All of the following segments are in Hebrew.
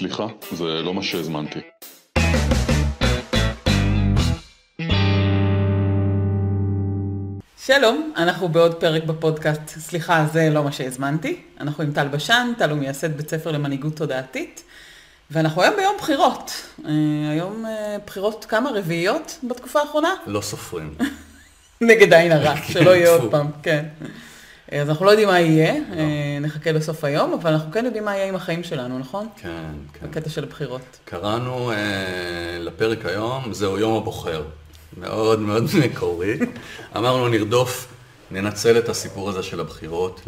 סליחה, זה לא מה שהזמנתי. שלום, אנחנו בעוד פרק בפודקאסט, סליחה, זה לא מה שהזמנתי. אנחנו עם טל בשן, טל הוא מייסד בית ספר למנהיגות תודעתית, ואנחנו היום ביום בחירות. אה, היום אה, בחירות כמה? רביעיות בתקופה האחרונה? לא סופרים. נגד עין הרע, כן, שלא יהיה עוד. פעם, כן. אז אנחנו לא יודעים מה יהיה, לא. אה, נחכה לסוף היום, אבל אנחנו כן יודעים מה יהיה עם החיים שלנו, נכון? כן, כן. בקטע של הבחירות. קראנו אה, לפרק היום, זהו יום הבוחר. מאוד מאוד מקורי. אמרנו נרדוף, ננצל את הסיפור הזה של הבחירות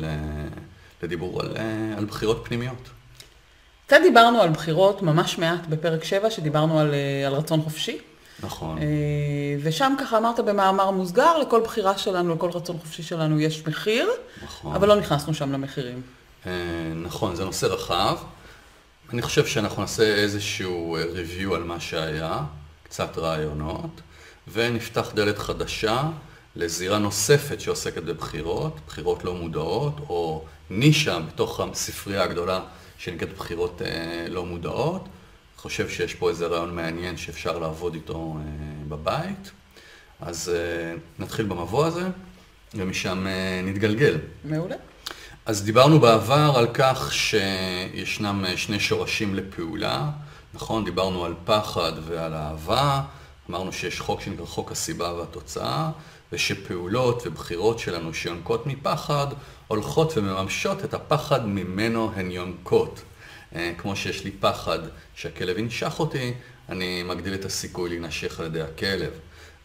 לדיבור על, אה, על בחירות פנימיות. קצת דיברנו על בחירות ממש מעט בפרק 7, שדיברנו על, אה, על רצון חופשי. נכון. אה, ושם ככה אמרת במאמר מוסגר, לכל בחירה שלנו, לכל רצון חופשי שלנו יש מחיר, נכון. אבל לא נכנסנו שם למחירים. אה, נכון, זה נושא רחב. אני חושב שאנחנו נעשה איזשהו אה, review על מה שהיה, קצת רעיונות, ונפתח דלת חדשה לזירה נוספת שעוסקת בבחירות, בחירות לא מודעות, או נישה בתוך הספרייה הגדולה שנקראת בחירות לא מודעות. חושב שיש פה איזה רעיון מעניין שאפשר לעבוד איתו אה, בבית. אז אה, נתחיל במבוא הזה, ומשם אה, נתגלגל. מעולה. אז דיברנו בעבר על כך שישנם שני שורשים לפעולה, נכון? דיברנו על פחד ועל אהבה, אמרנו שיש חוק שנקרא חוק הסיבה והתוצאה, ושפעולות ובחירות שלנו שיונקות מפחד, הולכות ומממשות את הפחד ממנו הן יונקות. אה, כמו שיש לי פחד שהכלב ינשך אותי, אני מגדיל את הסיכוי להינשך על ידי הכלב.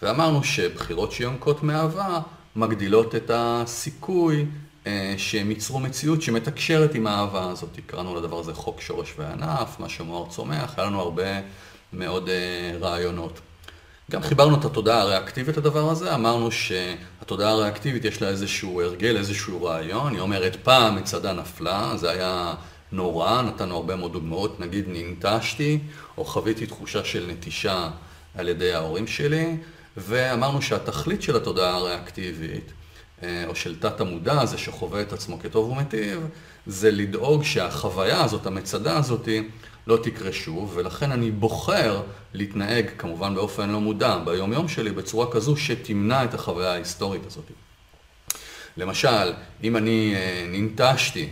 ואמרנו שבחירות שיונקות מאהבה מגדילות את הסיכוי אה, שהם ייצרו מציאות שמתקשרת עם האהבה הזאת. קראנו לדבר הזה חוק שורש וענף, מה שמואר צומח, היה לנו הרבה מאוד אה, רעיונות. גם חיברנו את התודעה הריאקטיבית לדבר הזה, אמרנו שהתודעה הריאקטיבית יש לה איזשהו הרגל, איזשהו רעיון, היא אומרת פעם מצדה נפלה, זה היה נורא, נתנו הרבה מאוד דוגמאות, נגיד ננטשתי, או חוויתי תחושה של נטישה על ידי ההורים שלי, ואמרנו שהתכלית של התודעה הריאקטיבית, אה, או של תת המודע הזה שחווה את עצמו כטוב ומיטיב, זה לדאוג שהחוויה הזאת, המצדה הזאת, לא תקרה שוב, ולכן אני בוחר להתנהג, כמובן באופן לא מודע, ביום יום שלי, בצורה כזו שתמנע את החוויה ההיסטורית הזאת. למשל, אם אני אה, ננטשתי,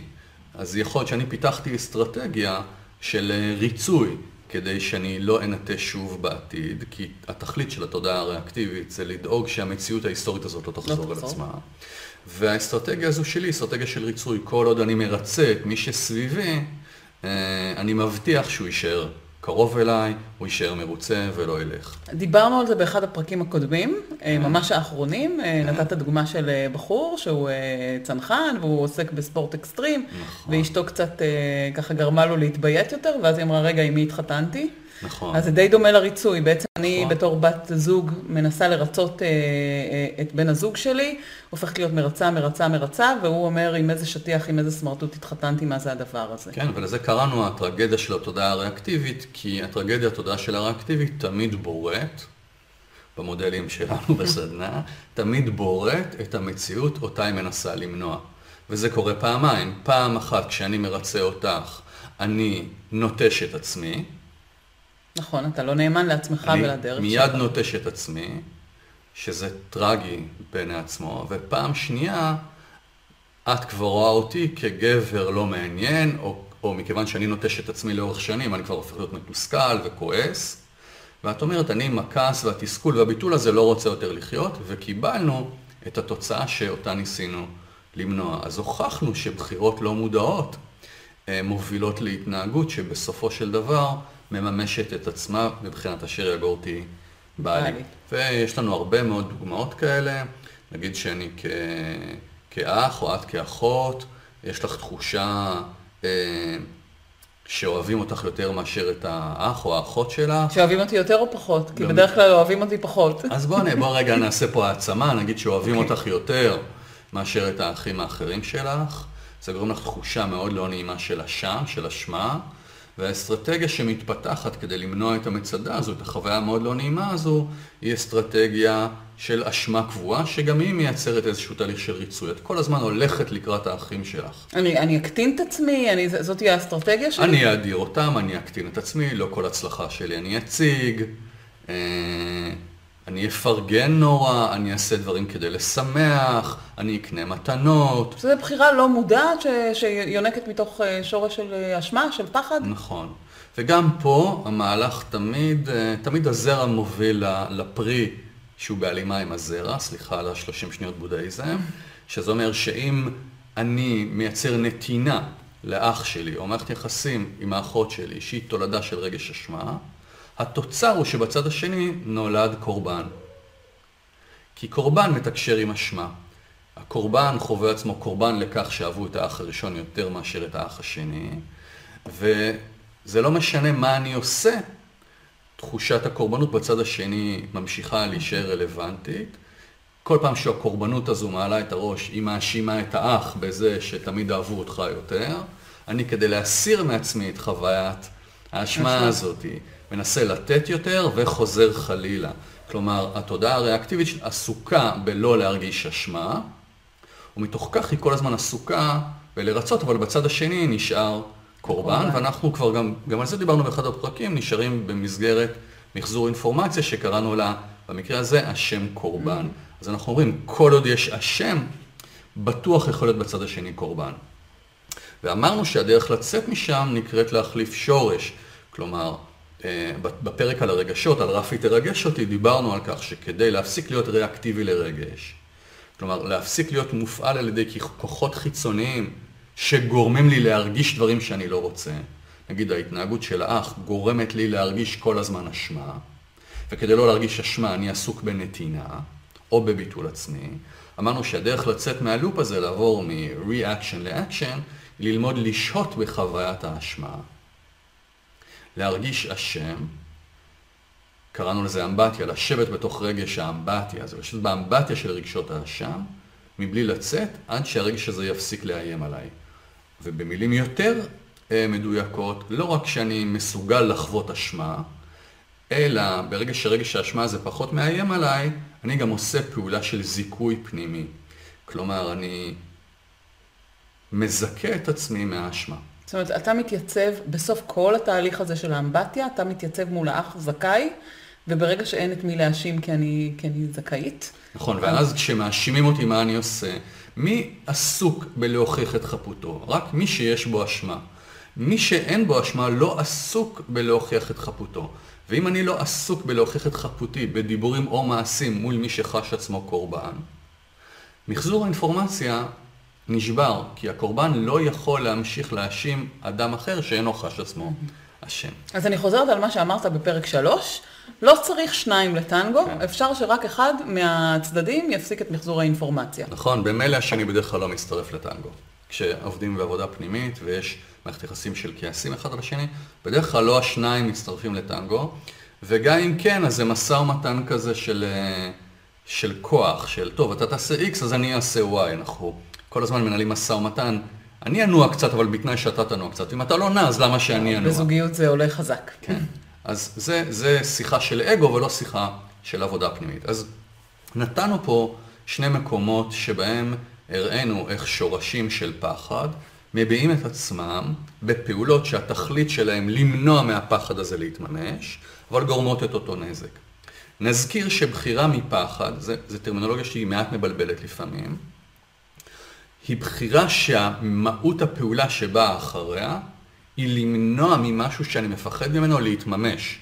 אז יכול להיות שאני פיתחתי אסטרטגיה של אה, ריצוי, כדי שאני לא אנטש שוב בעתיד, כי התכלית של התודעה הריאקטיבית זה לדאוג שהמציאות ההיסטורית הזאת לא תחזור על תחזור. עצמה. והאסטרטגיה הזו שלי היא אסטרטגיה של ריצוי. כל עוד אני מרצה את מי שסביבי, אה, אני מבטיח שהוא יישאר קרוב אליי, הוא יישאר מרוצה ולא ילך. דיברנו על זה באחד הפרקים הקודמים. אה, ממש האחרונים, אה, נתת דוגמה של אה, בחור שהוא צנחן והוא עוסק בספורט אקסטרים, נכון. ואשתו קצת ככה גרמה לו להתביית יותר, ואז היא אמרה, רגע, עם מי התחתנתי? נכון. אז זה די דומה לריצוי, בעצם אני נכון. בתור בת זוג מנסה לרצות אה, אה, את בן הזוג שלי, הופכת להיות מרצה, מרצה, מרצה, והוא אומר עם איזה שטיח, עם איזה סמרטוט התחתנתי, מה זה הדבר הזה. כן, ולזה קראנו הטרגדיה של התודעה הריאקטיבית, כי הטרגדיה, התודעה של הריאקטיבית, תמיד בוראת, במודלים שלנו בסדנה, תמיד בוראת את המציאות אותה היא מנסה למנוע. וזה קורה פעמיים. פעם אחת כשאני מרצה אותך, אני נוטש את עצמי, נכון, אתה לא נאמן לעצמך אני ולדרך מיד שלך. נוטש את עצמי, שזה טרגי בעיני עצמו, ופעם שנייה, את כבר רואה אותי כגבר לא מעניין, או, או מכיוון שאני נוטש את עצמי לאורך שנים, אני כבר הופך להיות מתוסכל וכועס, ואת אומרת, אני עם הכעס והתסכול והביטול הזה לא רוצה יותר לחיות, וקיבלנו את התוצאה שאותה ניסינו למנוע. אז הוכחנו שבחירות לא מודעות אה, מובילות להתנהגות שבסופו של דבר מממשת את עצמה מבחינת אשר יגורתי בעלי. ויש לנו הרבה מאוד דוגמאות כאלה, נגיד שאני כ... כאח או את כאחות, יש לך תחושה אה, שאוהבים אותך יותר מאשר את האח או האחות שלך. שאוהבים אותי יותר או פחות? כי גם- בדרך כלל אוהבים אותי פחות. אז בוא, נ- בוא רגע נעשה פה העצמה, נגיד שאוהבים אותך יותר מאשר את האחים האחרים שלך. זה גורם לך תחושה מאוד לא נעימה של אשם, של אשמה, והאסטרטגיה שמתפתחת כדי למנוע את המצדה הזו, את החוויה המאוד לא נעימה הזו, היא אסטרטגיה של אשמה קבועה, שגם היא מייצרת איזשהו תהליך של ריצוי. את כל הזמן הולכת לקראת האחים שלך. אני, אני אקטין את עצמי, אני, זאת תהיה האסטרטגיה שלי? אני אאדיר אותם, אני אקטין את עצמי, לא כל הצלחה שלי אני אציג. אה, אני אפרגן נורא, אני אעשה דברים כדי לשמח, אני אקנה מתנות. זו בחירה לא מודעת ש... שיונקת מתוך אה, שורש של אה, אשמה, של פחד? נכון. וגם פה המהלך תמיד, אה, תמיד הזרע מוביל לפרי שהוא בהלימה עם הזרע, סליחה על ה-30 שניות בודהיזם, שזה אומר שאם אני מייצר נתינה לאח שלי, או מערכת יחסים עם האחות שלי, שהיא תולדה של רגש אשמה, התוצר הוא שבצד השני נולד קורבן. כי קורבן מתקשר עם אשמה. הקורבן חווה עצמו קורבן לכך שאהבו את האח הראשון יותר מאשר את האח השני, וזה לא משנה מה אני עושה, תחושת הקורבנות בצד השני ממשיכה להישאר רלוונטית. כל פעם שהקורבנות הזו מעלה את הראש, היא מאשימה את האח בזה שתמיד אהבו אותך יותר. אני כדי להסיר מעצמי את חוויית האשמה הזאת, מנסה לתת יותר וחוזר חלילה. כלומר, התודעה הריאקטיבית עסוקה בלא להרגיש אשמה, ומתוך כך היא כל הזמן עסוקה בלרצות, אבל בצד השני נשאר קורבן, ואנחנו כבר גם, גם על זה דיברנו באחד הפרקים, נשארים במסגרת מחזור אינפורמציה שקראנו לה, במקרה הזה, השם קורבן. Mm-hmm. אז אנחנו אומרים, כל עוד יש השם, בטוח יכול להיות בצד השני קורבן. ואמרנו שהדרך לצאת משם נקראת להחליף שורש. כלומר, בפרק על הרגשות, על רפי תרגש אותי, דיברנו על כך שכדי להפסיק להיות ריאקטיבי לרגש, כלומר להפסיק להיות מופעל על ידי כוחות חיצוניים שגורמים לי להרגיש דברים שאני לא רוצה, נגיד ההתנהגות של האח גורמת לי להרגיש כל הזמן אשמה, וכדי לא להרגיש אשמה אני עסוק בנתינה או בביטול עצמי, אמרנו שהדרך לצאת מהלופ הזה, לעבור מ-reaction ל-action, ללמוד לשהות בחוויית האשמה. להרגיש אשם, קראנו לזה אמבטיה, לשבת בתוך רגש האמבטיה, זה פשוט באמבטיה של רגשות האשם, מבלי לצאת, עד שהרגש הזה יפסיק לאיים עליי. ובמילים יותר אה, מדויקות, לא רק שאני מסוגל לחוות אשמה, אלא ברגע שרגש האשמה הזה פחות מאיים עליי, אני גם עושה פעולה של זיכוי פנימי. כלומר, אני מזכה את עצמי מהאשמה. זאת אומרת, אתה מתייצב, בסוף כל התהליך הזה של האמבטיה, אתה מתייצב מול האח זכאי, וברגע שאין את מי להאשים כי אני, כי אני זכאית. נכון, ואז כשמאשימים אותי מה אני עושה, מי עסוק בלהוכיח את חפותו? רק מי שיש בו אשמה. מי שאין בו אשמה לא עסוק בלהוכיח את חפותו. ואם אני לא עסוק בלהוכיח את חפותי בדיבורים או מעשים מול מי שחש עצמו קורבן, מחזור האינפורמציה נשבר, כי הקורבן לא יכול להמשיך להאשים אדם אחר שאינו חש עצמו אשם. אז אני חוזרת על מה שאמרת בפרק 3, לא צריך שניים לטנגו, כן. אפשר שרק אחד מהצדדים יפסיק את מחזור האינפורמציה. נכון, במילא השני בדרך כלל לא מצטרף לטנגו. כשעובדים בעבודה פנימית ויש מערכת יחסים של כעסים אחד על השני, בדרך כלל לא השניים מצטרפים לטנגו, וגם אם כן, אז זה משא ומתן כזה של, אה, של כוח, של טוב, אתה תעשה X אז אני אעשה Y, אנחנו כל הזמן מנהלים משא ומתן. אני אנוע קצת, אבל בתנאי שאתה תנוע קצת. אם אתה לא נע, אז למה שאני אנוע? בזוגיות זה עולה חזק. כן. אז זה, זה שיחה של אגו ולא שיחה של עבודה פנימית. אז נתנו פה שני מקומות שבהם הראינו איך שורשים של פחד מביעים את עצמם בפעולות שהתכלית שלהם למנוע מהפחד הזה להתממש, אבל גורמות את אותו נזק. נזכיר שבחירה מפחד, זו טרמינולוגיה שהיא מעט מבלבלת לפעמים, היא בחירה שהמהות הפעולה שבאה אחריה היא למנוע ממשהו שאני מפחד ממנו להתממש.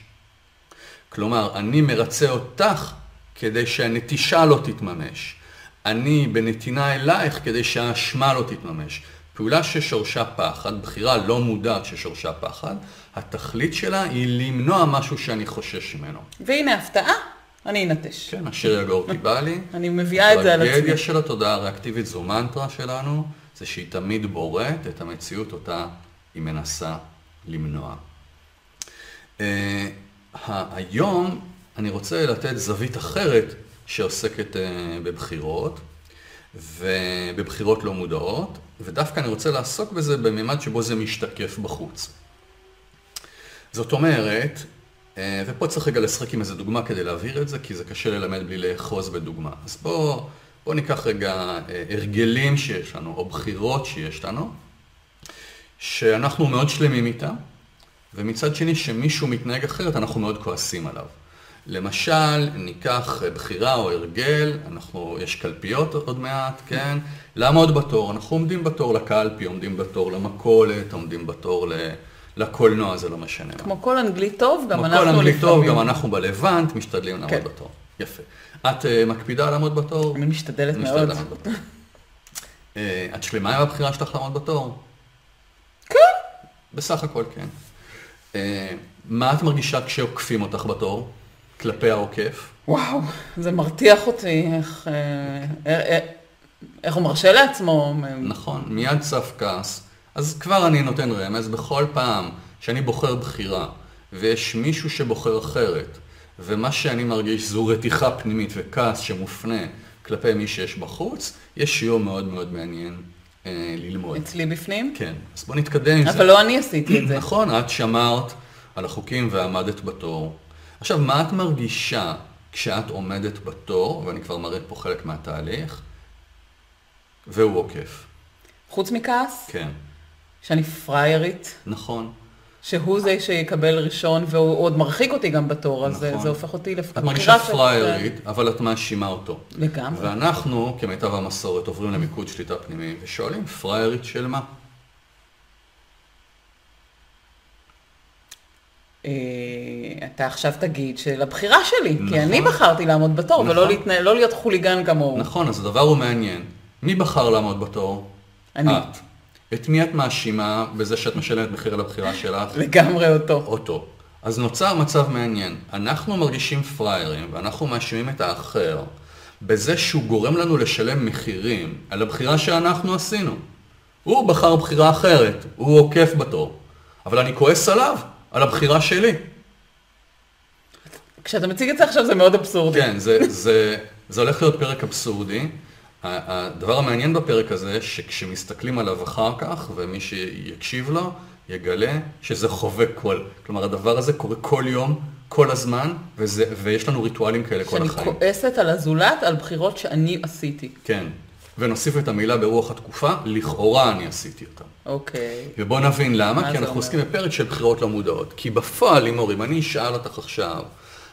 כלומר, אני מרצה אותך כדי שהנטישה לא תתממש. אני בנתינה אלייך כדי שהאשמה לא תתממש. פעולה ששורשה פחד, בחירה לא מודעת ששורשה פחד, התכלית שלה היא למנוע משהו שאני חושש ממנו. והנה הפתעה, אני אנטש. כן, השיר יגור אותי בא לי. אני מביאה את זה על עצמי. הטרגדיה של התודעה הריאקטיבית זו מנטרה שלנו, זה שהיא תמיד בוראת את המציאות אותה היא מנסה למנוע. Uh, היום אני רוצה לתת זווית אחרת שעוסקת uh, בבחירות, ובבחירות לא מודעות, ודווקא אני רוצה לעסוק בזה בממד שבו זה משתקף בחוץ. זאת אומרת, ופה צריך רגע לשחק עם איזה דוגמה כדי להבהיר את זה, כי זה קשה ללמד בלי לאחוז בדוגמה. אז בואו בוא ניקח רגע אה, הרגלים שיש לנו, או בחירות שיש לנו, שאנחנו מאוד שלמים איתם, ומצד שני, שמישהו מתנהג אחרת, אנחנו מאוד כועסים עליו. למשל, ניקח בחירה או הרגל, אנחנו, יש קלפיות עוד מעט, כן? לעמוד בתור, אנחנו עומדים בתור לקלפי, עומדים בתור למכולת, עומדים בתור לקולנוע, זה לא משנה. כמו כל אנגלית טוב, גם אנחנו לפעמים. כמו כל אנגלית טוב, גם אנחנו בלבנט, משתדלים לעמוד כן. בתור. יפה. את uh, מקפידה לעמוד בתור? אני משתדלת מאוד. uh, את שלמה עם הבחירה שלך לעמוד בתור? כן. בסך הכל כן. Uh, מה את מרגישה כשעוקפים אותך בתור? כלפי העוקף? וואו, זה מרתיח אותי, איך, איך, איך הוא מרשה לעצמו. נכון, מיד צף כעס. אז כבר אני נותן רמז, בכל פעם שאני בוחר בחירה, ויש מישהו שבוחר אחרת, ומה שאני מרגיש זו רתיחה פנימית וכעס שמופנה כלפי מי שיש בחוץ, יש שיעור מאוד מאוד מעניין אה, ללמוד. אצלי בפנים? כן, אז בוא נתקדם עם זה. אבל לא אני עשיתי את זה. נכון, את שמרת על החוקים ועמדת בתור. עכשיו, מה את מרגישה כשאת עומדת בתור, ואני כבר מראה פה חלק מהתהליך, והוא עוקף? חוץ מכעס? כן. שאני פריירית? נכון. שהוא זה שיקבל ראשון, והוא עוד מרחיק אותי גם בתור, אז נכון. זה הופך אותי לבחירה את מרגישה פריירית, אבל את מאשימה אותו. לגמרי. ואנחנו, כמיטב המסורת, עוברים למיקוד שליטה פנימי, ושואלים, פריירית של מה? אה, אתה עכשיו תגיד שלבחירה שלי, נכון. כי אני בחרתי לעמוד בתור, נכון. ולא להתנה, לא להיות חוליגן כמוהו. נכון, אז הדבר הוא מעניין. מי בחר לעמוד בתור? אני. את. את מי את מאשימה בזה שאת משלמת מחיר על הבחירה שלך? לגמרי אותו. אותו. אז נוצר מצב מעניין. אנחנו מרגישים פראיירים, ואנחנו מאשימים את האחר בזה שהוא גורם לנו לשלם מחירים על הבחירה שאנחנו עשינו. הוא בחר בחירה אחרת, הוא עוקף בתור. אבל אני כועס עליו, על הבחירה שלי. כשאתה מציג את זה עכשיו זה מאוד אבסורדי. כן, זה, זה, זה הולך להיות פרק אבסורדי. הדבר המעניין בפרק הזה, שכשמסתכלים עליו אחר כך, ומי שיקשיב לו, יגלה שזה חווה כל. כלומר, הדבר הזה קורה כל יום, כל הזמן, וזה, ויש לנו ריטואלים כאלה כל החיים. שאני כועסת על הזולת, על בחירות שאני עשיתי. כן. ונוסיף את המילה ברוח התקופה, לכאורה אני עשיתי אותה. אוקיי. ובואו נבין למה, כי אנחנו עוסקים בפרק של בחירות לא מודעות. כי בפועל, לימור, אם אני אשאל אותך עכשיו,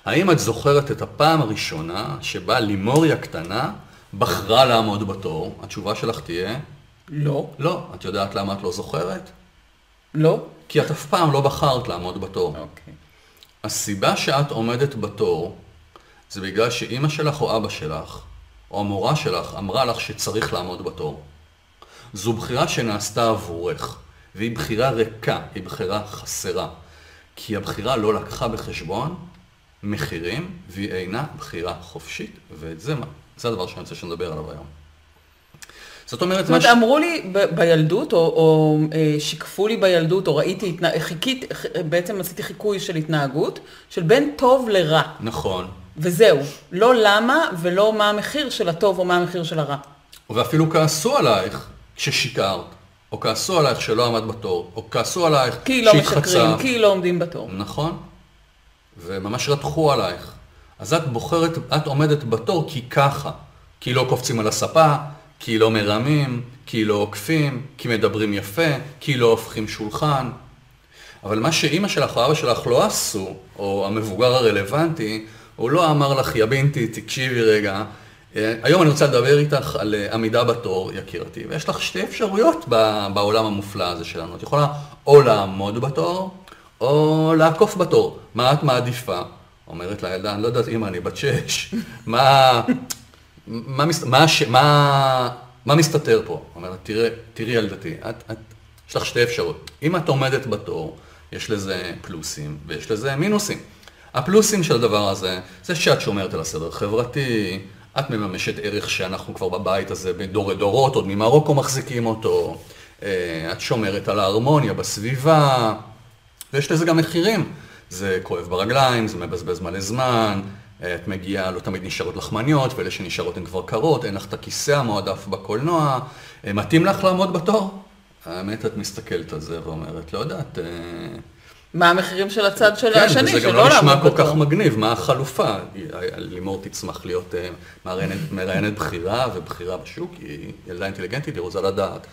האם את זוכרת את הפעם הראשונה שבה לימורי הקטנה בחרה לעמוד בתור? התשובה שלך תהיה? לא. לא. את יודעת למה את לא זוכרת? לא. כי את אף פעם לא בחרת לעמוד בתור. אוקיי. הסיבה שאת עומדת בתור, זה בגלל שאימא שלך או אבא שלך, או המורה שלך, אמרה לך שצריך לעמוד בתור. זו בחירה שנעשתה עבורך, והיא בחירה ריקה, היא בחירה חסרה. כי הבחירה לא לקחה בחשבון מחירים, והיא אינה בחירה חופשית, ואת זה מה? זה הדבר שאני רוצה שנדבר עליו היום. זאת אומרת, זאת אומרת, ש... אמרו לי ב- בילדות, או, או אה, שיקפו לי בילדות, או ראיתי, התנה... חיכית, בעצם עשיתי חיקוי של התנהגות, של בין טוב לרע. נכון. וזהו, לא למה ולא מה המחיר של הטוב או מה המחיר של הרע. ואפילו כעסו עלייך כששיקרת, או כעסו עלייך שלא עמד בתור, או כעסו עלייך. כי לא משקרים, כי לא עומדים בתור. נכון, וממש רתחו עלייך. אז את בוחרת, את עומדת בתור כי ככה, כי לא קופצים על הספה, כי לא מרמים, כי לא עוקפים, כי מדברים יפה, כי לא הופכים שולחן. אבל מה שאימא שלך או אבא שלך לא עשו, או המבוגר הרלוונטי, הוא לא אמר לך, יא בינתי, תקשיבי רגע, אה, היום אני רוצה לדבר איתך על אה, עמידה בתור, יקירתי, ויש לך שתי אפשרויות בעולם המופלא הזה שלנו. את יכולה או לעמוד בתור, או לעקוף בתור. מה את מעדיפה? אומרת לילדה, אני לא יודעת, אמא, אני בת שש, מה, מה, מה, מסתתר פה? אומרת, תראה, תראי ילדתי, את, את, יש לך שתי אפשרויות. אם את עומדת בתור, יש לזה פלוסים ויש לזה מינוסים. הפלוסים של הדבר הזה, זה שאת שומרת על הסדר חברתי, את מממשת ערך שאנחנו כבר בבית הזה בדורי דורות, עוד ממרוקו מחזיקים אותו, אה, את שומרת על ההרמוניה בסביבה, ויש לזה גם מחירים. זה כואב ברגליים, זה מבזבז מלא זמן, אה, את מגיעה, לא תמיד נשארות לחמניות, ואלה שנשארות הן כבר קרות, אין לך את הכיסא המועדף בקולנוע, מתאים לך לעמוד בתור? האמת, את מסתכלת על זה ואומרת, לא יודעת, מה המחירים של הצד של כן, השני, וזה גם שלא לא נשמע לעמוד כל כך בתור. מגניב, מה החלופה? לימור תצמח להיות אה, מראיינת- מראיינת בכירה ובכירה בשוק, היא ילדה אינטליגנטית, היא רוצה לדעת.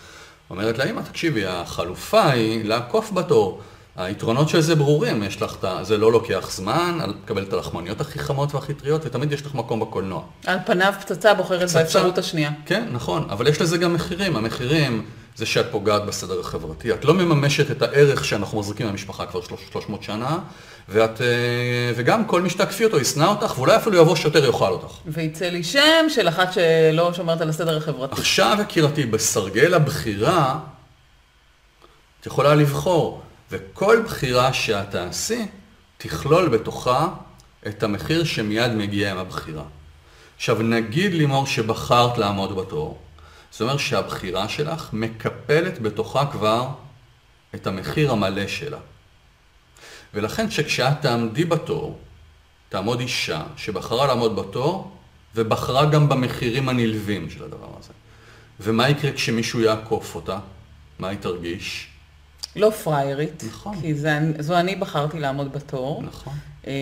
אומרת לה, אמא, תקשיבי, החלופה היא לעקוף בתור. היתרונות של זה ברורים, יש לך את ה... זה לא לוקח זמן, את מקבלת את הלחמניות הכי חמות והכי טריות, ותמיד יש לך מקום בקולנוע. על פניו פצצה בוחרת פצצה. באפשרות השנייה. כן, נכון, אבל יש לזה גם מחירים. המחירים זה שאת פוגעת בסדר החברתי. את לא מממשת את הערך שאנחנו מחזיקים במשפחה כבר 300 שנה, ואת, אה, וגם כל מי שתעקפי אותו ישנא אותך, ואולי אפילו יבוא שוטר יאכל אותך. ויצא לי שם של אחת שלא שומרת על הסדר החברתי. עכשיו, יקירתי, בסרגל הבחירה, את יכולה לבחור, וכל בחירה שאת תעשי, תכלול בתוכה את המחיר שמיד מגיע עם הבחירה. עכשיו, נגיד לימור שבחרת לעמוד בתור, זאת אומרת שהבחירה שלך מקפלת בתוכה כבר את המחיר המלא שלה. ולכן שכשאת תעמדי בתור, תעמוד אישה שבחרה לעמוד בתור ובחרה גם במחירים הנלווים של הדבר הזה. ומה יקרה כשמישהו יעקוף אותה? מה היא תרגיש? לא פריירית, נכון. כי זה, זו אני בחרתי לעמוד בתור. נכון. אה,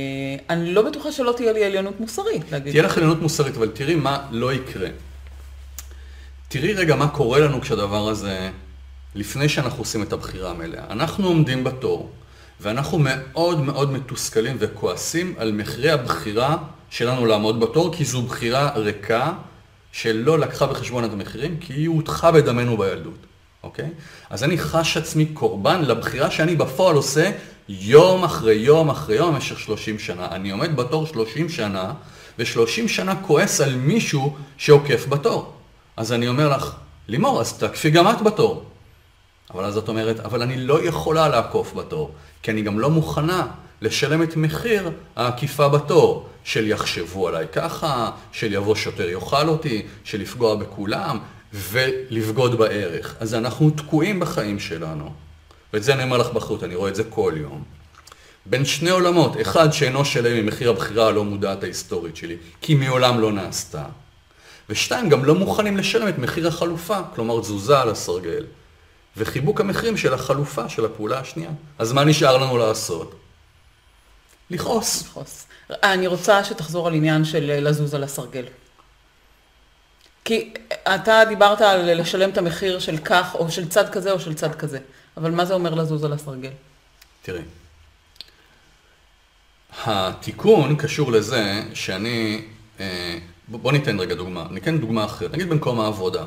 אני לא בטוחה שלא תהיה לי עליונות מוסרית, להגיד. תהיה לך עליונות מוסרית, אבל תראי מה לא יקרה. תראי רגע מה קורה לנו כשהדבר הזה, לפני שאנחנו עושים את הבחירה המלאה. אנחנו עומדים בתור, ואנחנו מאוד מאוד מתוסכלים וכועסים על מחירי הבחירה שלנו לעמוד בתור, כי זו בחירה ריקה, שלא לקחה בחשבון את המחירים, כי היא הודחה בדמנו בילדות, אוקיי? אז אני חש עצמי קורבן לבחירה שאני בפועל עושה יום אחרי יום אחרי יום במשך 30 שנה. אני עומד בתור 30 שנה, ו-30 שנה כועס על מישהו שעוקף בתור. אז אני אומר לך, לימור, אז תקפי גם את בתור. אבל אז את אומרת, אבל אני לא יכולה לעקוף בתור, כי אני גם לא מוכנה לשלם את מחיר העקיפה בתור, של יחשבו עליי ככה, של יבוא שוטר יאכל אותי, של לפגוע בכולם, ולבגוד בערך. אז אנחנו תקועים בחיים שלנו. ואת זה אני אומר לך באחריות, אני רואה את זה כל יום. בין שני עולמות, אחד שאינו שלם עם מחיר הבחירה הלא מודעת ההיסטורית שלי, כי מעולם לא נעשתה. ושתיים, גם לא מוכנים לשלם את מחיר החלופה, כלומר תזוזה על הסרגל. וחיבוק המחירים של החלופה, של הפעולה השנייה. אז מה נשאר לנו לעשות? לכעוס. לכעוס. אני רוצה שתחזור על עניין של אה, לזוז על הסרגל. כי אתה דיברת על לשלם את המחיר של כך, או של צד כזה או של צד כזה. אבל מה זה אומר לזוז על הסרגל? תראי, התיקון קשור לזה שאני, אה, בוא ניתן רגע דוגמה, ניתן דוגמה אחרת, נגיד במקום העבודה.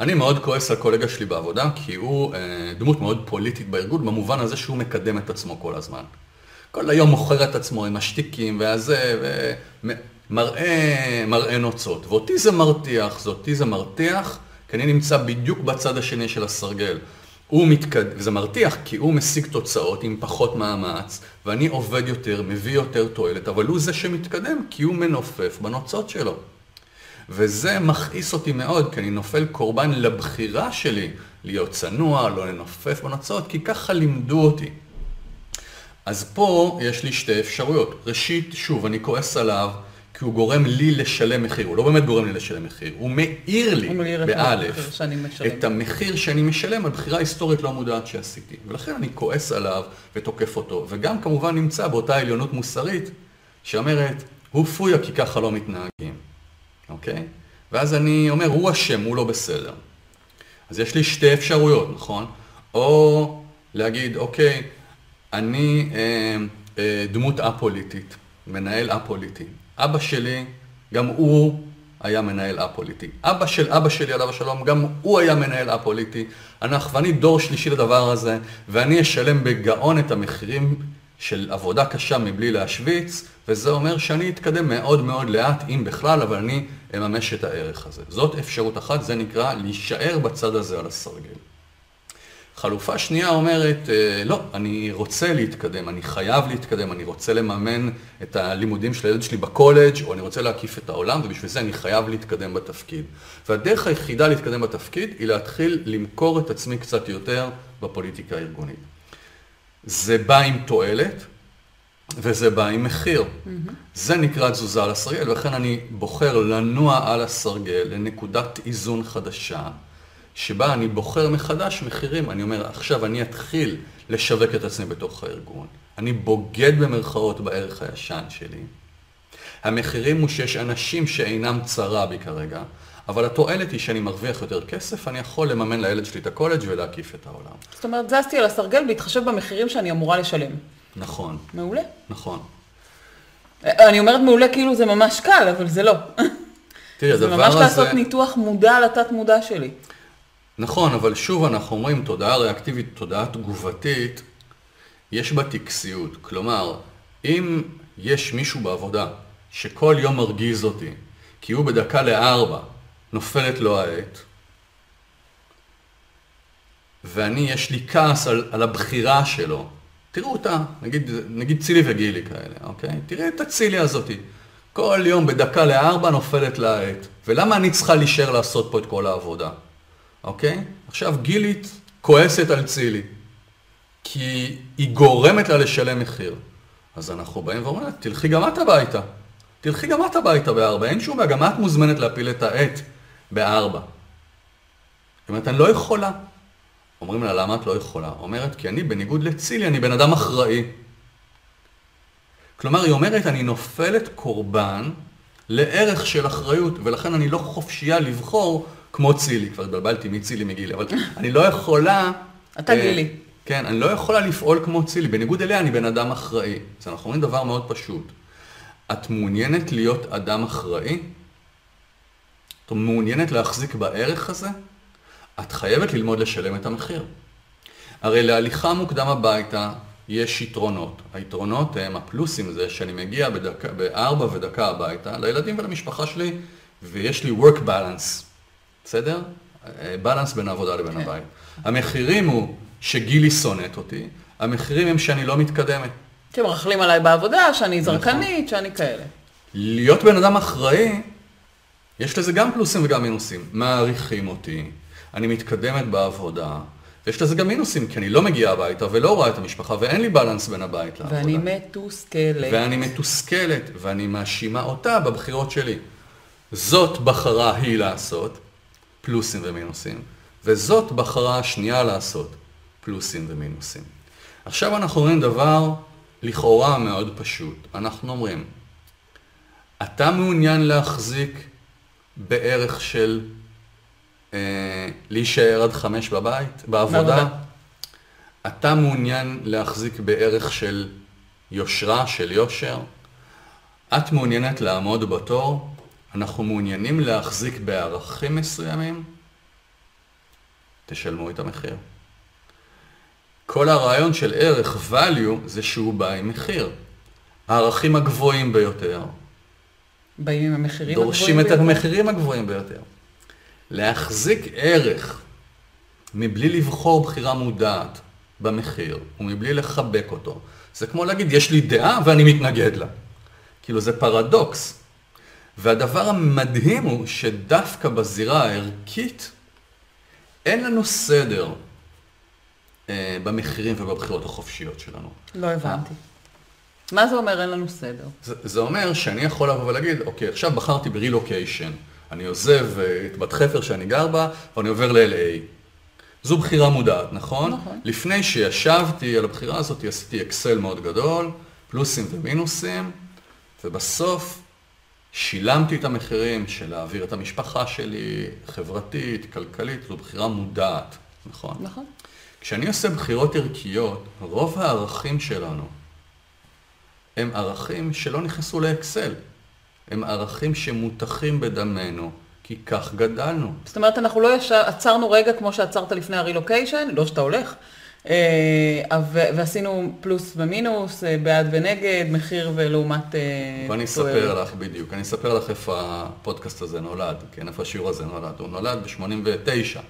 אני מאוד כועס על קולגה שלי בעבודה, כי הוא אה, דמות מאוד פוליטית בארגון, במובן הזה שהוא מקדם את עצמו כל הזמן. כל היום מוכר את עצמו עם השטיקים והזה, ומראה מראה נוצות. ואותי זה מרתיח, זה אותי זה מרתיח, כי אני נמצא בדיוק בצד השני של הסרגל. הוא מתקד... וזה מרתיח כי הוא משיג תוצאות עם פחות מאמץ, ואני עובד יותר, מביא יותר תועלת, אבל הוא זה שמתקדם כי הוא מנופף בנוצות שלו. וזה מכעיס אותי מאוד, כי אני נופל קורבן לבחירה שלי להיות צנוע, לא לנופף בנוצות, כי ככה לימדו אותי. אז פה יש לי שתי אפשרויות. ראשית, שוב, אני כועס עליו, כי הוא גורם לי לשלם מחיר. הוא לא באמת גורם לי לשלם מחיר, הוא מאיר לי, הוא את באלף, משלם. את המחיר שאני משלם על בחירה היסטורית לא מודעת שעשיתי. ולכן אני כועס עליו ותוקף אותו. וגם כמובן נמצא באותה עליונות מוסרית, שאומרת, הוא פויה כי ככה לא מתנהגים. אוקיי? ואז אני אומר, הוא אשם, הוא לא בסדר. אז יש לי שתי אפשרויות, נכון? או להגיד, אוקיי, אני אה, אה, דמות א-פוליטית, מנהל א-פוליטי. אבא שלי, גם הוא היה מנהל א-פוליטי. אבא של אבא שלי, עליו השלום, גם הוא היה מנהל א-פוליטי. אנחנו, ואני דור שלישי לדבר הזה, ואני אשלם בגאון את המחירים של עבודה קשה מבלי להשוויץ, וזה אומר שאני אתקדם מאוד מאוד לאט, אם בכלל, אבל אני אממש את הערך הזה. זאת אפשרות אחת, זה נקרא להישאר בצד הזה על הסרגל. חלופה שנייה אומרת, אה, לא, אני רוצה להתקדם, אני חייב להתקדם, אני רוצה לממן את הלימודים של הילד שלי בקולג', או אני רוצה להקיף את העולם, ובשביל זה אני חייב להתקדם בתפקיד. והדרך היחידה להתקדם בתפקיד היא להתחיל למכור את עצמי קצת יותר בפוליטיקה הארגונית. זה בא עם תועלת, וזה בא עם מחיר. Mm-hmm. זה נקרא תזוזה על הסרגל, ולכן אני בוחר לנוע על הסרגל לנקודת איזון חדשה. שבה אני בוחר מחדש מחירים, אני אומר, עכשיו אני אתחיל לשווק את עצמי בתוך הארגון. אני בוגד במרכאות בערך הישן שלי. המחירים הוא שיש אנשים שאינם צרה בי כרגע, אבל התועלת היא שאני מרוויח יותר כסף, אני יכול לממן לילד שלי את הקולג' ולהקיף את העולם. זאת אומרת, זזתי על הסרגל בהתחשב במחירים שאני אמורה לשלם. נכון, מעולה. נכון. אני אומרת מעולה כאילו זה ממש קל, אבל זה לא. תראי, זה הדבר ממש הזה... לעשות ניתוח מודע לתת מודע שלי. נכון, אבל שוב אנחנו אומרים, תודעה ריאקטיבית, תודעה תגובתית, יש בה טקסיות. כלומר, אם יש מישהו בעבודה שכל יום מרגיז אותי, כי הוא בדקה לארבע נופלת לו העט, ואני, יש לי כעס על, על הבחירה שלו, תראו אותה, נגיד, נגיד צילי וגילי כאלה, אוקיי? תראה את הצילי הזאתי. כל יום בדקה לארבע נופלת לה העט. ולמה אני צריכה להישאר לעשות פה את כל העבודה? אוקיי? עכשיו גילית כועסת על צילי, כי היא גורמת לה לשלם מחיר. אז אנחנו באים ואומרים לה, תלכי גם את הביתה. תלכי גם את הביתה בארבע, אין שום בעיה, גם את מוזמנת להפיל את העט בארבע. זאת אומרת, אני לא יכולה. אומרים לה, למה את לא יכולה? אומרת, כי אני, בניגוד לצילי, אני בן אדם אחראי. כלומר, היא אומרת, אני נופלת קורבן לערך של אחריות, ולכן אני לא חופשייה לבחור כמו צילי, כבר התבלבלתי מצילי מגילי, אבל אני לא יכולה... אתה אה, גילי. כן, אני לא יכולה לפעול כמו צילי, בניגוד אליה אני בן אדם אחראי. אז אנחנו אומרים דבר מאוד פשוט. את מעוניינת להיות אדם אחראי? את מעוניינת להחזיק בערך הזה? את חייבת ללמוד לשלם את המחיר. הרי להליכה מוקדם הביתה יש יתרונות. היתרונות הם, הפלוסים זה שאני מגיע בדקה, בארבע ודקה הביתה לילדים ולמשפחה שלי, ויש לי work balance, בסדר? בלנס בין העבודה לבין כן. הבית. המחירים הוא שגילי שונאת אותי, המחירים הם שאני לא מתקדמת. שמרכלים עליי בעבודה, שאני נכון. זרקנית, שאני כאלה. להיות בן אדם אחראי, יש לזה גם פלוסים וגם מינוסים. מעריכים אותי, אני מתקדמת בעבודה, ויש לזה גם מינוסים, כי אני לא מגיע הביתה ולא רואה את המשפחה, ואין לי בלנס בין הבית לעבודה. ואני מתוסכלת. ואני מתוסכלת, ואני מאשימה אותה בבחירות שלי. זאת בחרה היא לעשות, פלוסים ומינוסים, וזאת בחרה השנייה לעשות, פלוסים ומינוסים. עכשיו אנחנו אומרים דבר לכאורה מאוד פשוט. אנחנו אומרים, אתה מעוניין להחזיק בערך של אה, להישאר עד חמש בבית, בעבודה? בעבודה. אתה מעוניין להחזיק בערך של יושרה, של יושר? את מעוניינת לעמוד בתור? אנחנו מעוניינים להחזיק בערכים מסוימים? תשלמו את המחיר. כל הרעיון של ערך value זה שהוא בא עם מחיר. הערכים הגבוהים ביותר באים עם המחירים דורשים את ביותר. המחירים הגבוהים ביותר. להחזיק ערך מבלי לבחור בחירה מודעת במחיר ומבלי לחבק אותו, זה כמו להגיד, יש לי דעה ואני מתנגד לה. כאילו זה פרדוקס. והדבר המדהים הוא שדווקא בזירה הערכית אין לנו סדר אה, במחירים ובבחירות החופשיות שלנו. לא הבנתי. מה זה אומר אין לנו סדר? זה, זה אומר שאני יכול לבוא ולהגיד, אוקיי, עכשיו בחרתי ברילוקיישן. אני עוזב אה, את בת חפר שאני גר בה, ואני עובר ל-LA. זו בחירה מודעת, נכון? נכון. לפני שישבתי על הבחירה הזאת, עשיתי אקסל מאוד גדול, פלוסים ומינוסים, ובסוף שילמתי את המחירים של להעביר את המשפחה שלי, חברתית, כלכלית, זו בחירה מודעת, נכון? נכון. כשאני עושה בחירות ערכיות, רוב הערכים שלנו הם ערכים שלא נכנסו לאקסל. הם ערכים שמותחים בדמנו, כי כך גדלנו. זאת אומרת, אנחנו לא ישר, עצרנו רגע כמו שעצרת לפני הרילוקיישן, לא שאתה הולך, ועשינו פלוס ומינוס, אה, בעד ונגד, מחיר ולעומת... אה, ואני. אספר לך בדיוק, אני אספר לך איפה הפודקאסט הזה נולד, כן, איפה השיעור הזה נולד. הוא נולד ב-89.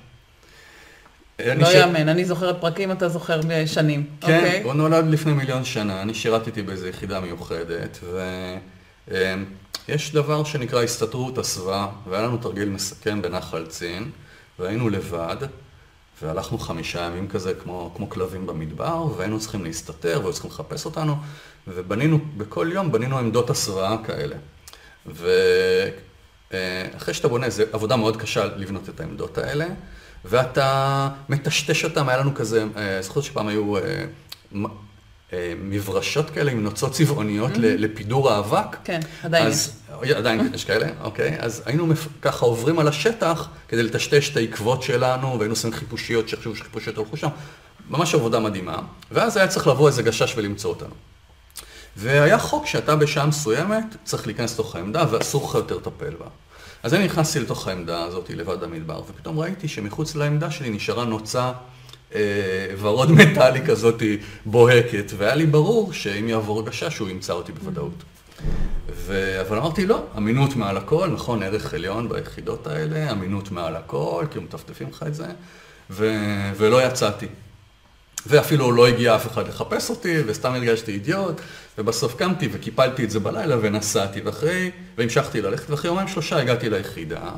לא יאמן, אני זוכרת פרקים, אתה זוכר שנים. כן, אוקיי? הוא נולד לפני מיליון שנה, אני שירתתי באיזו יחידה מיוחדת, ויש דבר שנקרא הסתתרות הסוואה, והיה לנו תרגיל מסכם בנחל צין, והיינו לבד, והלכנו חמישה ימים כזה כמו, כמו כלבים במדבר, והיינו צריכים להסתתר, והיו צריכים לחפש אותנו, ובנינו, בכל יום בנינו עמדות הסוואה כאלה. ואחרי שאתה בונה, זו עבודה מאוד קשה לבנות את העמדות האלה, ואתה מטשטש אותם, היה לנו כזה, אה, זוכר שפעם היו אה, אה, מברשות כאלה עם נוצות צבעוניות Mm-hmm. לפידור האבק. כן, עדיין אז, עדיין יש כאלה, אוקיי. אז היינו מפ- ככה עוברים על השטח כדי לטשטש את העקבות שלנו, והיינו עושים חיפושיות, שחשבו שחיפושיות הלכו שם. ממש עבודה מדהימה. ואז היה צריך לבוא איזה גשש ולמצוא אותנו. והיה חוק שאתה בשעה מסוימת צריך להיכנס לתוך העמדה ואסור לך יותר לטפל בה. אז אני נכנסתי לתוך העמדה הזאת לבד במדבר, ופתאום ראיתי שמחוץ לעמדה שלי נשארה נוצה ורוד מטאלי כזאת בוהקת, והיה לי ברור שאם יעבור גשש הוא ימצא אותי בוודאות. ו... אבל אמרתי לא, אמינות מעל הכל, נכון, ערך עליון ביחידות האלה, אמינות מעל הכל, כאילו מטפטפים לך את זה, ו... ולא יצאתי. ואפילו לא הגיע אף אחד לחפש אותי, וסתם הרגשתי אידיוט, ובסוף קמתי וקיפלתי את זה בלילה ונסעתי, ואחרי, והמשכתי ללכת, ואחרי יומיים שלושה הגעתי ליחידה,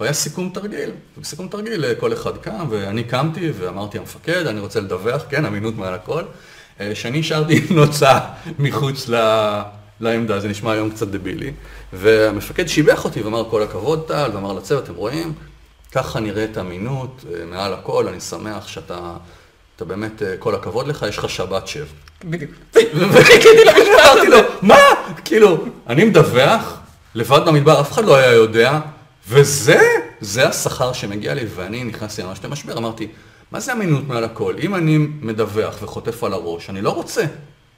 והיה סיכום תרגיל, ובסיכום תרגיל כל אחד קם, ואני קמתי ואמרתי המפקד, אני רוצה לדווח, כן, אמינות מעל הכל, אה, שאני השארתי נוצה מחוץ ל... לעמדה, זה נשמע היום קצת דבילי, והמפקד שיבח אותי ואמר כל הכבוד טל, ואמר לצוות, אתם רואים, ככה נראית אמינות אה, מעל הכל, אני שמח שאתה, אתה באמת, אה, כל הכבוד לך, יש לך שבת שב. בדיוק. אמרתי לו, מה? כאילו, אני מדווח, לבד במדבר, אף אחד לא היה יודע, וזה, זה השכר שמגיע לי, ואני נכנסתי ממש למשבר, אמרתי, מה זה אמינות מעל הכל? אם אני מדווח וחוטף על הראש, אני לא רוצה,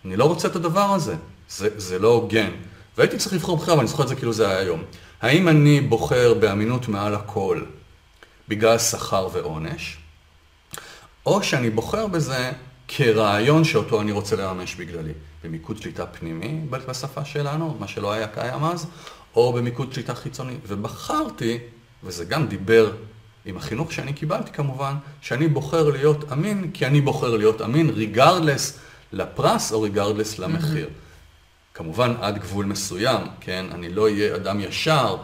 אני לא רוצה את הדבר הזה, זה, זה לא הוגן. והייתי צריך לבחור בחירה, ואני זוכר את זה כאילו זה היה היום. האם אני בוחר באמינות מעל הכל בגלל שכר ועונש, או שאני בוחר בזה כרעיון שאותו אני רוצה לממש בגללי, במיקוד שליטה פנימי בשפה שלנו, מה שלא היה קיים אז, או במיקוד שליטה חיצוני. ובחרתי, וזה גם דיבר עם החינוך שאני קיבלתי כמובן, שאני בוחר להיות אמין, כי אני בוחר להיות אמין, regardless לפרס או regardless למחיר. Mm-hmm. כמובן עד גבול מסוים, כן? אני לא אהיה אדם ישר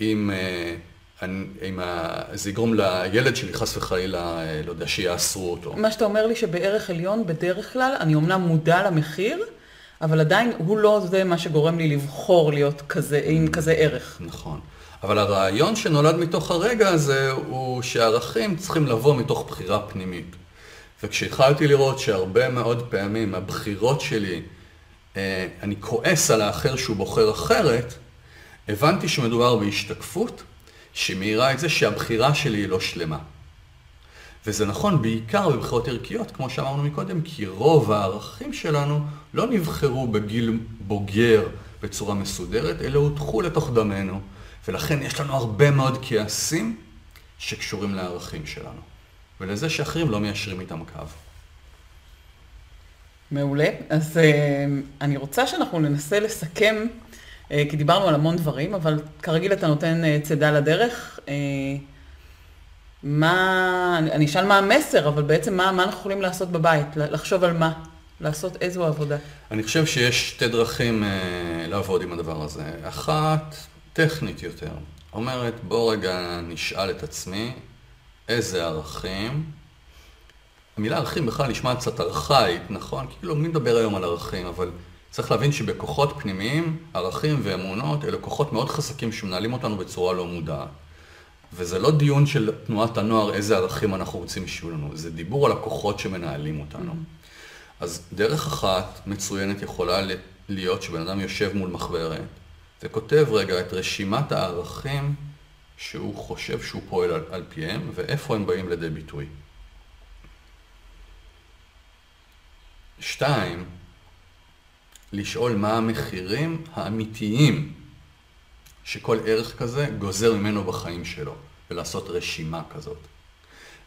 אם... אה, אם זה יגרום לילד שלי חס וחלילה, לא יודע, שיאסרו אותו. מה שאתה אומר לי שבערך עליון, בדרך כלל, אני אומנם מודע למחיר, אבל עדיין הוא לא זה מה שגורם לי לבחור להיות כזה, עם כזה ערך. נכון. אבל הרעיון שנולד מתוך הרגע הזה, הוא שערכים צריכים לבוא מתוך בחירה פנימית. וכשהתחלתי לראות שהרבה מאוד פעמים הבחירות שלי, אני כועס על האחר שהוא בוחר אחרת, הבנתי שמדובר בהשתקפות. שמאירה את זה שהבחירה שלי היא לא שלמה. וזה נכון בעיקר בבחירות ערכיות, כמו שאמרנו מקודם, כי רוב הערכים שלנו לא נבחרו בגיל בוגר בצורה מסודרת, אלא הוטחו לתוך דמנו, ולכן יש לנו הרבה מאוד כעסים שקשורים לערכים שלנו, ולזה שאחרים לא מיישרים איתם קו. מעולה. אז אני רוצה שאנחנו ננסה לסכם כי דיברנו על המון דברים, אבל כרגיל אתה נותן צידה לדרך. מה, אני אשאל מה המסר, אבל בעצם מה, מה אנחנו יכולים לעשות בבית? לחשוב על מה? לעשות איזו עבודה? אני חושב שיש שתי דרכים לעבוד עם הדבר הזה. אחת, טכנית יותר. אומרת, בוא רגע נשאל את עצמי איזה ערכים. המילה ערכים בכלל נשמעת קצת ארכאית, נכון? כאילו, מי מדבר היום על ערכים, אבל... צריך להבין שבכוחות פנימיים, ערכים ואמונות, אלה כוחות מאוד חזקים שמנהלים אותנו בצורה לא מודעת. וזה לא דיון של תנועת הנוער, איזה ערכים אנחנו רוצים שיהיו לנו, זה דיבור על הכוחות שמנהלים אותנו. Mm-hmm. אז דרך אחת מצוינת יכולה להיות שבן אדם יושב מול מחברת וכותב רגע את רשימת הערכים שהוא חושב שהוא פועל על, על פיהם ואיפה הם באים לידי ביטוי. שתיים, לשאול מה המחירים האמיתיים שכל ערך כזה גוזר ממנו בחיים שלו, ולעשות רשימה כזאת.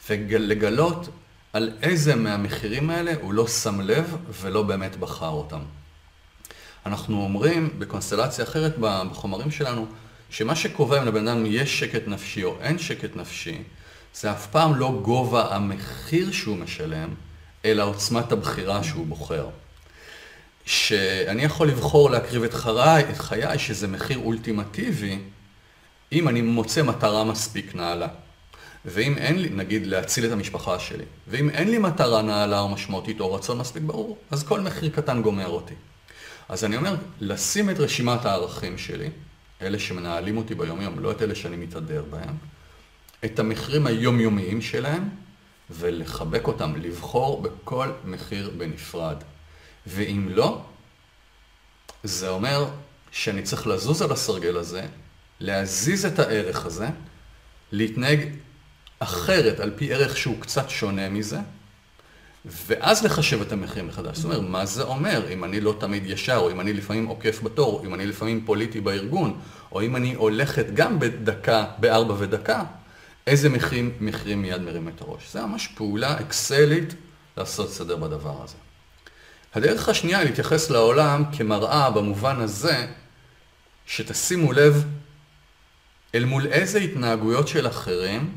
ולגלות על איזה מהמחירים האלה הוא לא שם לב ולא באמת בחר אותם. אנחנו אומרים בקונסטלציה אחרת בחומרים שלנו, שמה שקובע אם לבן אדם יש שקט נפשי או אין שקט נפשי, זה אף פעם לא גובה המחיר שהוא משלם, אלא עוצמת הבחירה שהוא בוחר. שאני יכול לבחור להקריב את חיי, את חיי, שזה מחיר אולטימטיבי, אם אני מוצא מטרה מספיק נעלה. ואם אין לי, נגיד, להציל את המשפחה שלי, ואם אין לי מטרה נעלה או משמעותית או רצון מספיק ברור, אז כל מחיר קטן גומר אותי. אז אני אומר, לשים את רשימת הערכים שלי, אלה שמנהלים אותי ביומיום, לא את אלה שאני מתהדר בהם, את המחירים היומיומיים שלהם, ולחבק אותם, לבחור בכל מחיר בנפרד. ואם לא, זה אומר שאני צריך לזוז על הסרגל הזה, להזיז את הערך הזה, להתנהג אחרת על פי ערך שהוא קצת שונה מזה, ואז לחשב את המחיר מחדש. זאת אומרת, מה זה אומר אם אני לא תמיד ישר, או אם אני לפעמים עוקף בתור, או אם אני לפעמים פוליטי בארגון, או אם אני הולכת גם בדקה, בארבע ודקה, איזה מחירים, מחירים מיד מרים את הראש. זה ממש פעולה אקסלית לעשות סדר בדבר הזה. הדרך השנייה היא להתייחס לעולם כמראה במובן הזה, שתשימו לב אל מול איזה התנהגויות של אחרים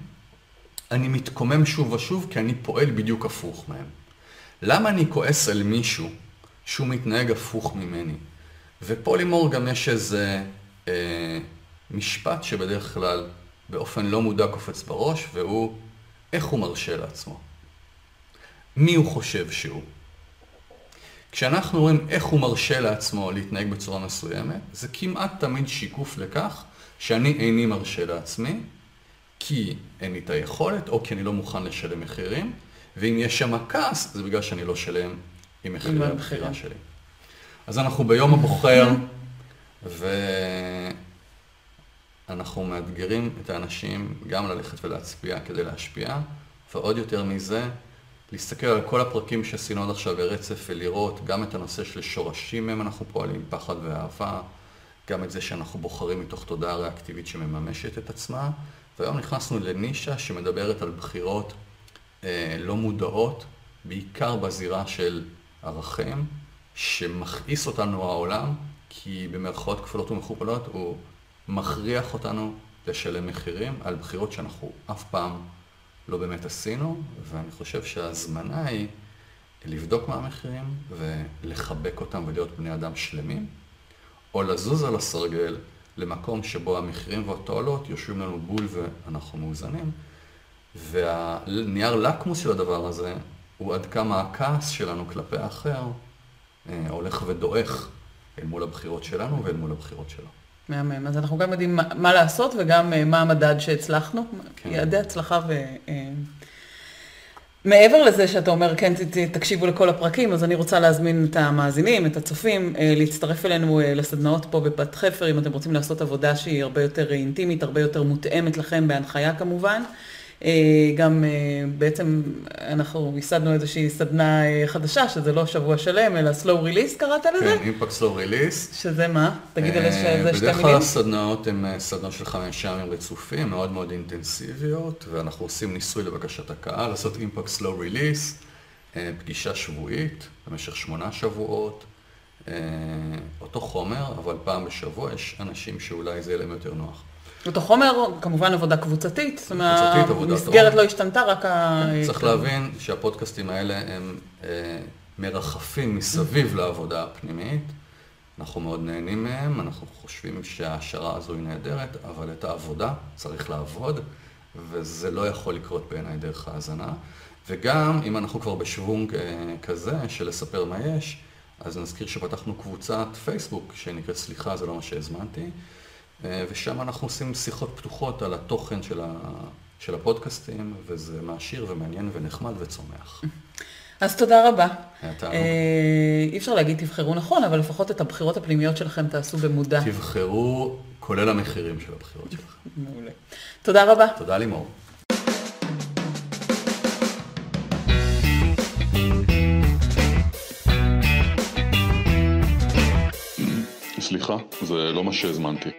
אני מתקומם שוב ושוב כי אני פועל בדיוק הפוך מהם. למה אני כועס על מישהו שהוא מתנהג הפוך ממני? ופה לימור גם יש איזה אה, משפט שבדרך כלל באופן לא מודע קופץ בראש, והוא איך הוא מרשה לעצמו. מי הוא חושב שהוא. כשאנחנו רואים איך הוא מרשה לעצמו להתנהג בצורה מסוימת, זה כמעט תמיד שיקוף לכך שאני איני מרשה לעצמי, כי אין לי את היכולת, או כי אני לא מוכן לשלם מחירים, ואם יש שם כעס, זה בגלל שאני לא שלם עם מחירי הבחירה שלי. אז אנחנו ביום הבוחר, ואנחנו מאתגרים את האנשים גם ללכת ולהצביע כדי להשפיע, ועוד יותר מזה, להסתכל על כל הפרקים שעשינו עד עכשיו ברצף ולראות גם את הנושא של שורשים מהם אנחנו פועלים, פחד ואהבה, גם את זה שאנחנו בוחרים מתוך תודעה ריאקטיבית שמממשת את עצמה, והיום נכנסנו לנישה שמדברת על בחירות אה, לא מודעות, בעיקר בזירה של ערכים, שמכעיס אותנו העולם, כי במרכאות כפולות ומכופלות הוא מכריח אותנו לשלם מחירים על בחירות שאנחנו אף פעם לא באמת עשינו, ואני חושב שההזמנה היא לבדוק מה המחירים ולחבק אותם ולהיות בני אדם שלמים, או לזוז על הסרגל למקום שבו המחירים והתועלות יושבים לנו בול ואנחנו מאוזנים, והנייר לקמוס של הדבר הזה הוא עד כמה הכעס שלנו כלפי האחר אה, הולך ודועך אל מול הבחירות שלנו ואל מול הבחירות שלו. מהמם. אז אנחנו גם יודעים מה, מה לעשות וגם uh, מה המדד שהצלחנו. כן. יעדי הצלחה ו... Uh, מעבר לזה שאתה אומר, כן, תקשיבו לכל הפרקים, אז אני רוצה להזמין את המאזינים, את הצופים, uh, להצטרף אלינו לסדנאות פה בבת חפר, אם אתם רוצים לעשות עבודה שהיא הרבה יותר אינטימית, הרבה יותר מותאמת לכם, בהנחיה כמובן. אה, גם אה, בעצם אנחנו ייסדנו איזושהי סדנה אה, חדשה, שזה לא שבוע שלם, אלא slow release קראת לזה? כן, אימפקט slow release. שזה מה? תגיד על איזה שתי מילים. בדרך כלל הסדנאות הן סדנאות של חמש ימים רצופים, מאוד מאוד אינטנסיביות, ואנחנו עושים ניסוי לבקשת הקהל, לעשות אימפקט slow release, פגישה שבועית במשך שמונה שבועות. אותו חומר, אבל פעם בשבוע יש אנשים שאולי זה יהיה להם יותר נוח. אותו חומר, כמובן עבודה קבוצתית, זאת אומרת, המסגרת לא השתנתה, רק ה... צריך להבין שהפודקאסטים האלה הם אה, מרחפים מסביב לעבודה הפנימית. אנחנו מאוד נהנים מהם, אנחנו חושבים שההשערה הזו היא נהדרת, אבל את העבודה צריך לעבוד, וזה לא יכול לקרות בעיניי דרך ההאזנה. וגם, אם אנחנו כבר בשוונג אה, כזה של לספר מה יש, אז נזכיר שפתחנו קבוצת פייסבוק שנקראת סליחה, זה לא מה שהזמנתי. אה, ושם אנחנו עושים שיחות פתוחות על התוכן של, ה, של הפודקאסטים, וזה מעשיר ומעניין ונחמד וצומח. אז תודה רבה. אה, אי אפשר להגיד תבחרו נכון, אבל לפחות את הבחירות הפנימיות שלכם תעשו במודע. תבחרו, כולל המחירים של הבחירות שלכם. מעולה. תודה רבה. תודה לימור. סליחה, זה לא מה שהזמנתי.